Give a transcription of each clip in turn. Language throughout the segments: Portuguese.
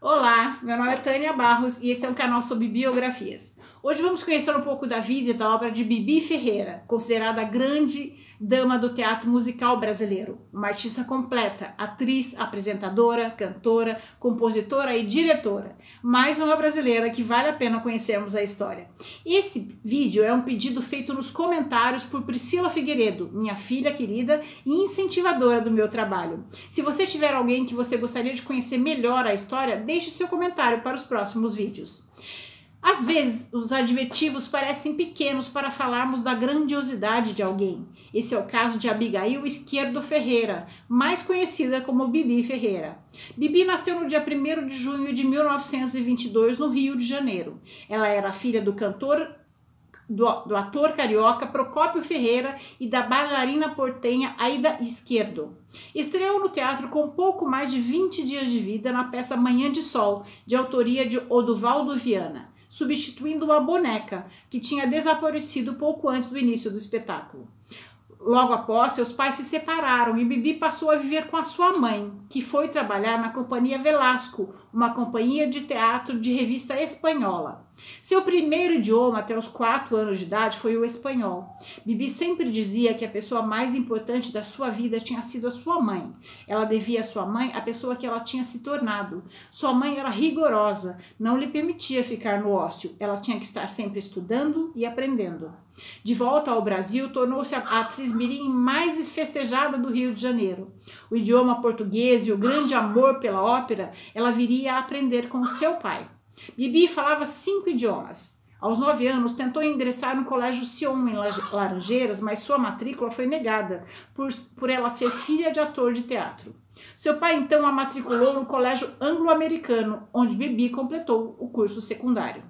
Olá, meu nome é Tânia Barros e esse é um canal sobre biografias. Hoje vamos conhecer um pouco da vida e da obra de Bibi Ferreira, considerada a grande dama do teatro musical brasileiro, uma artista completa, atriz, apresentadora, cantora, compositora e diretora. Mais uma brasileira que vale a pena conhecermos a história. Esse vídeo é um pedido feito nos comentários por Priscila Figueiredo, minha filha querida e incentivadora do meu trabalho. Se você tiver alguém que você gostaria de conhecer melhor a história, deixe seu comentário para os próximos vídeos. Às vezes, os adjetivos parecem pequenos para falarmos da grandiosidade de alguém. Esse é o caso de Abigail Esquerdo Ferreira, mais conhecida como Bibi Ferreira. Bibi nasceu no dia 1 de junho de 1922 no Rio de Janeiro. Ela era filha do cantor do, do, ator carioca Procópio Ferreira e da bailarina portenha Aida Esquerdo. Estreou no teatro com pouco mais de 20 dias de vida na peça Manhã de Sol, de autoria de Oduvaldo Viana substituindo uma boneca que tinha desaparecido pouco antes do início do espetáculo. Logo após, seus pais se separaram e Bibi passou a viver com a sua mãe, que foi trabalhar na Companhia Velasco, uma companhia de teatro de revista espanhola. Seu primeiro idioma até os 4 anos de idade foi o espanhol. Bibi sempre dizia que a pessoa mais importante da sua vida tinha sido a sua mãe. Ela devia à sua mãe a pessoa que ela tinha se tornado. Sua mãe era rigorosa, não lhe permitia ficar no ócio. Ela tinha que estar sempre estudando e aprendendo. De volta ao Brasil, tornou-se a atriz mirim mais festejada do Rio de Janeiro. O idioma português e o grande amor pela ópera ela viria a aprender com seu pai. Bibi falava cinco idiomas. Aos nove anos, tentou ingressar no Colégio Sion em Laranjeiras, mas sua matrícula foi negada por, por ela ser filha de ator de teatro. Seu pai então a matriculou no Colégio Anglo-Americano, onde Bibi completou o curso secundário.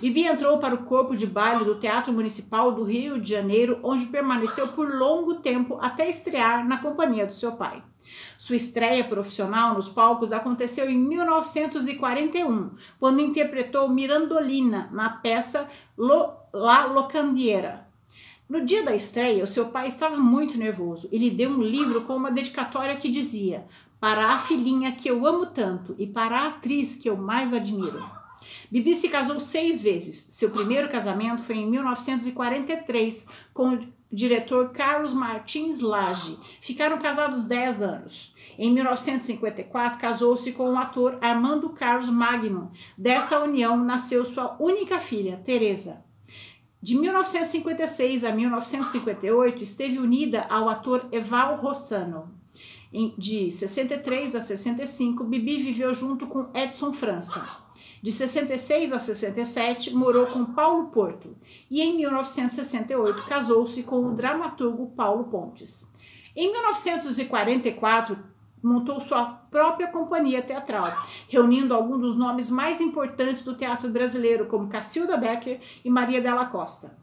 Bibi entrou para o corpo de baile do Teatro Municipal do Rio de Janeiro, onde permaneceu por longo tempo até estrear na companhia do seu pai. Sua estreia profissional nos palcos aconteceu em 1941, quando interpretou Mirandolina na peça Lo, La Locandiera. No dia da estreia, o seu pai estava muito nervoso e lhe deu um livro com uma dedicatória que dizia: Para a filhinha que eu amo tanto e para a atriz que eu mais admiro. Bibi se casou seis vezes. Seu primeiro casamento foi em 1943 com o diretor Carlos Martins Lage. Ficaram casados 10 anos. Em 1954, casou-se com o ator Armando Carlos Magno. Dessa união nasceu sua única filha, Teresa. De 1956 a 1958, esteve unida ao ator Eval Rossano. De 63 a 65, Bibi viveu junto com Edson França. De 66 a 67, morou com Paulo Porto e em 1968 casou-se com o dramaturgo Paulo Pontes. Em 1944, montou sua própria companhia teatral, reunindo alguns dos nomes mais importantes do teatro brasileiro, como Cacilda Becker e Maria Della Costa.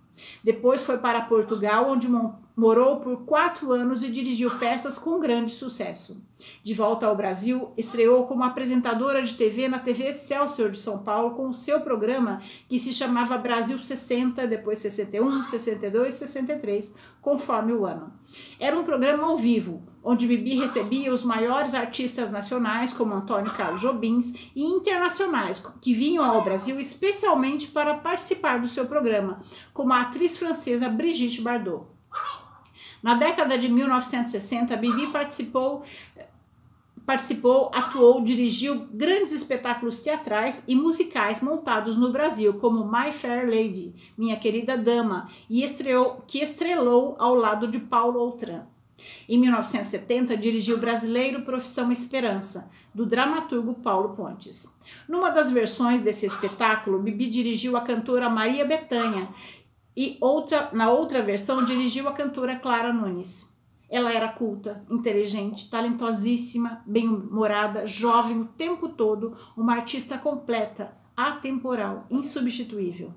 Depois foi para Portugal, onde morou por quatro anos e dirigiu peças com grande sucesso. De volta ao Brasil, estreou como apresentadora de TV na TV Excelsior de São Paulo com o seu programa que se chamava Brasil 60, depois 61, 62, 63, conforme o ano. Era um programa ao vivo, onde Bibi recebia os maiores artistas nacionais, como Antônio Carlos Jobins, e internacionais, que vinham ao Brasil especialmente para participar do seu programa, como a atriz francesa Brigitte Bardot. Na década de 1960, Bibi participou participou, atuou, dirigiu grandes espetáculos teatrais e musicais montados no Brasil, como My Fair Lady, Minha Querida Dama, e estreou, que estrelou ao lado de Paulo Outram. Em 1970, dirigiu o brasileiro Profissão Esperança, do dramaturgo Paulo Pontes. Numa das versões desse espetáculo, Bibi dirigiu a cantora Maria Bethânia, e outra, na outra versão dirigiu a cantora Clara Nunes. Ela era culta, inteligente, talentosíssima, bem-humorada, jovem o tempo todo, uma artista completa, atemporal, insubstituível.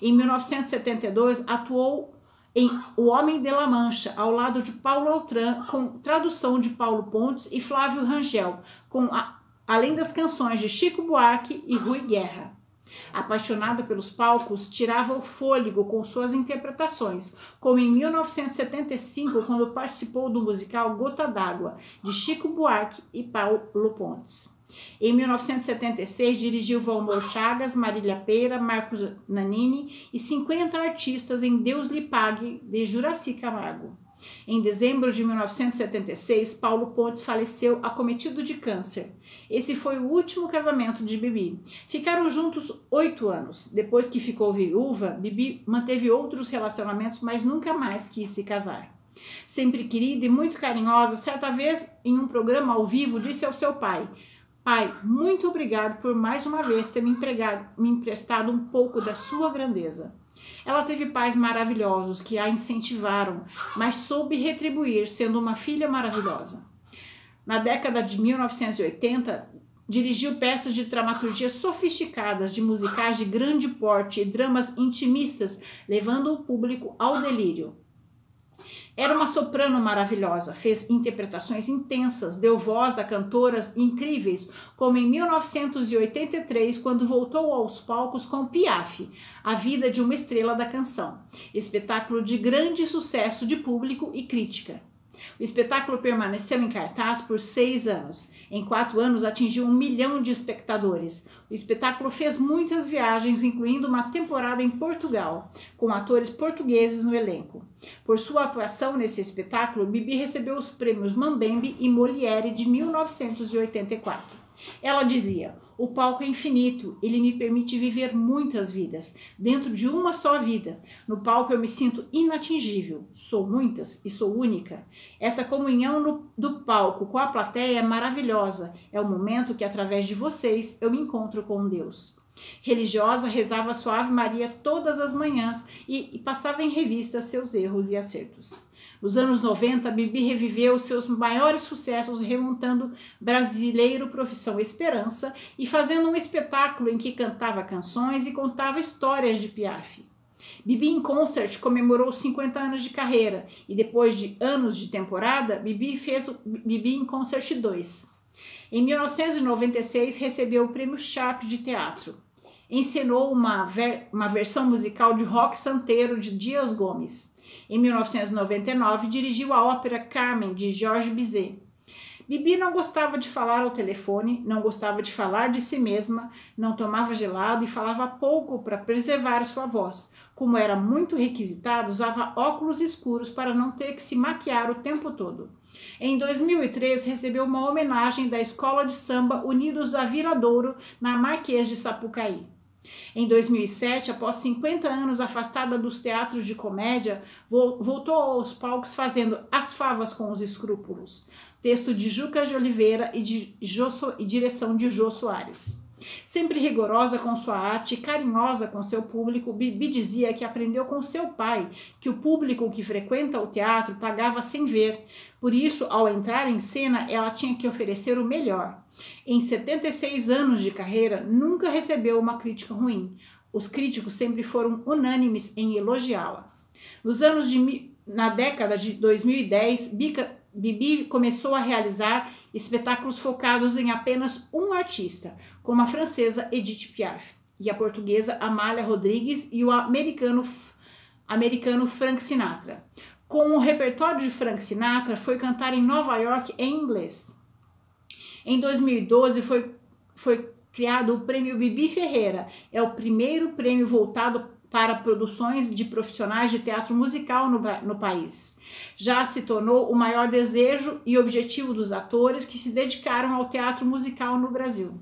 Em 1972, atuou em O Homem de la Mancha, ao lado de Paulo Altran, com tradução de Paulo Pontes e Flávio Rangel, com a, além das canções de Chico Buarque e Rui Guerra. Apaixonada pelos palcos, tirava o fôlego com suas interpretações, como em 1975, quando participou do musical Gota d'Água, de Chico Buarque e Paulo Pontes. Em 1976, dirigiu Valmor Chagas, Marília Peira, Marcos Nanini e 50 artistas em Deus lhe pague, de Juraci Camargo. Em dezembro de 1976, Paulo Pontes faleceu acometido de câncer. Esse foi o último casamento de Bibi. Ficaram juntos oito anos. Depois que ficou viúva, Bibi manteve outros relacionamentos, mas nunca mais quis se casar. Sempre querida e muito carinhosa, certa vez em um programa ao vivo disse ao seu pai: Pai, muito obrigado por mais uma vez ter me, me emprestado um pouco da sua grandeza. Ela teve pais maravilhosos que a incentivaram, mas soube retribuir sendo uma filha maravilhosa. Na década de 1980, dirigiu peças de dramaturgia sofisticadas, de musicais de grande porte e dramas intimistas, levando o público ao delírio. Era uma soprano maravilhosa, fez interpretações intensas, deu voz a cantoras incríveis, como em 1983, quando voltou aos palcos com Piaf, A Vida de uma Estrela da Canção, espetáculo de grande sucesso de público e crítica. O espetáculo permaneceu em cartaz por seis anos. Em quatro anos, atingiu um milhão de espectadores. O espetáculo fez muitas viagens, incluindo uma temporada em Portugal, com atores portugueses no elenco. Por sua atuação nesse espetáculo, Bibi recebeu os prêmios Mambembe e Molière de 1984. Ela dizia: O palco é infinito, ele me permite viver muitas vidas, dentro de uma só vida. No palco eu me sinto inatingível, sou muitas e sou única. Essa comunhão no, do palco com a plateia é maravilhosa, é o momento que, através de vocês, eu me encontro com Deus. Religiosa, rezava sua Ave Maria todas as manhãs e, e passava em revista seus erros e acertos. Nos anos 90, Bibi reviveu seus maiores sucessos remontando Brasileiro Profissão Esperança e fazendo um espetáculo em que cantava canções e contava histórias de Piaf. Bibi em Concert comemorou 50 anos de carreira e depois de anos de temporada, Bibi fez o Bibi em Concert 2. Em 1996, recebeu o Prêmio Sharp de Teatro. Encenou uma, ver uma versão musical de rock santeiro de Dias Gomes. Em 1999, dirigiu a ópera Carmen, de Georges Bizet. Bibi não gostava de falar ao telefone, não gostava de falar de si mesma, não tomava gelado e falava pouco para preservar sua voz. Como era muito requisitado, usava óculos escuros para não ter que se maquiar o tempo todo. Em 2003, recebeu uma homenagem da Escola de Samba Unidos da Viradouro, na Marquês de Sapucaí. Em 2007, após 50 anos afastada dos teatros de comédia, voltou aos palcos fazendo As Favas com os Escrúpulos, texto de Juca de Oliveira e, de Jô, e direção de Jô Soares. Sempre rigorosa com sua arte e carinhosa com seu público, Bibi dizia que aprendeu com seu pai que o público que frequenta o teatro pagava sem ver. Por isso, ao entrar em cena, ela tinha que oferecer o melhor. Em 76 anos de carreira, nunca recebeu uma crítica ruim. Os críticos sempre foram unânimes em elogiá-la. Nos anos de na década de 2010, Bica, Bibi começou a realizar espetáculos focados em apenas um artista, como a francesa Edith Piaf e a portuguesa Amália Rodrigues e o americano, americano Frank Sinatra. Com o repertório de Frank Sinatra, foi cantar em Nova York em inglês. Em 2012 foi, foi criado o Prêmio Bibi Ferreira. É o primeiro prêmio voltado para produções de profissionais de teatro musical no, no país. Já se tornou o maior desejo e objetivo dos atores que se dedicaram ao teatro musical no Brasil.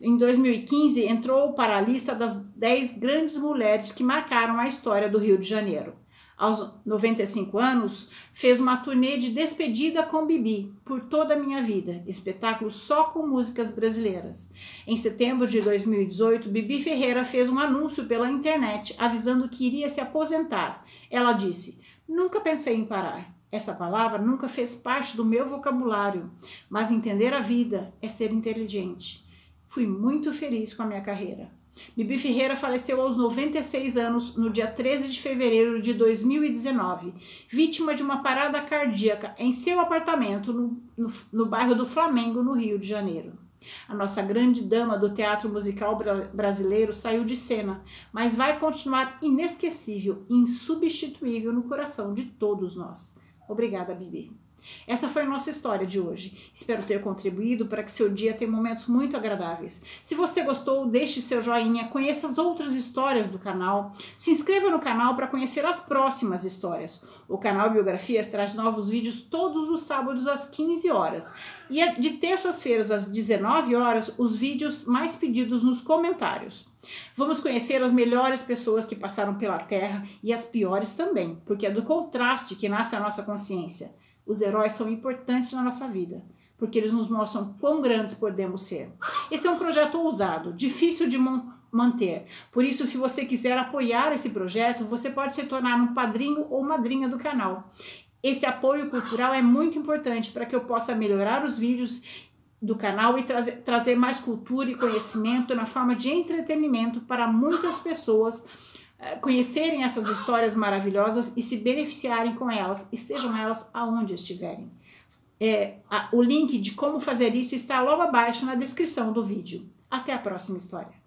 Em 2015, entrou para a lista das 10 grandes mulheres que marcaram a história do Rio de Janeiro aos 95 anos, fez uma turnê de despedida com Bibi por toda a minha vida, espetáculo só com músicas brasileiras. Em setembro de 2018, Bibi Ferreira fez um anúncio pela internet avisando que iria se aposentar. Ela disse: Nunca pensei em parar. Essa palavra nunca fez parte do meu vocabulário, mas entender a vida é ser inteligente. Fui muito feliz com a minha carreira. Bibi Ferreira faleceu aos 96 anos no dia 13 de fevereiro de 2019, vítima de uma parada cardíaca em seu apartamento no, no, no bairro do Flamengo, no Rio de Janeiro. A nossa grande dama do teatro musical brasileiro saiu de cena, mas vai continuar inesquecível e insubstituível no coração de todos nós. Obrigada, Bibi. Essa foi a nossa história de hoje. Espero ter contribuído para que seu dia tenha momentos muito agradáveis. Se você gostou, deixe seu joinha, conheça as outras histórias do canal, se inscreva no canal para conhecer as próximas histórias. O canal Biografias traz novos vídeos todos os sábados às 15 horas e é de terças-feiras às 19 horas os vídeos mais pedidos nos comentários. Vamos conhecer as melhores pessoas que passaram pela Terra e as piores também, porque é do contraste que nasce a nossa consciência. Os heróis são importantes na nossa vida, porque eles nos mostram quão grandes podemos ser. Esse é um projeto ousado, difícil de manter. Por isso, se você quiser apoiar esse projeto, você pode se tornar um padrinho ou madrinha do canal. Esse apoio cultural é muito importante para que eu possa melhorar os vídeos do canal e trazer, trazer mais cultura e conhecimento na forma de entretenimento para muitas pessoas conhecerem essas histórias maravilhosas e se beneficiarem com elas, estejam elas aonde estiverem. É, a, o link de como fazer isso está logo abaixo na descrição do vídeo. Até a próxima história.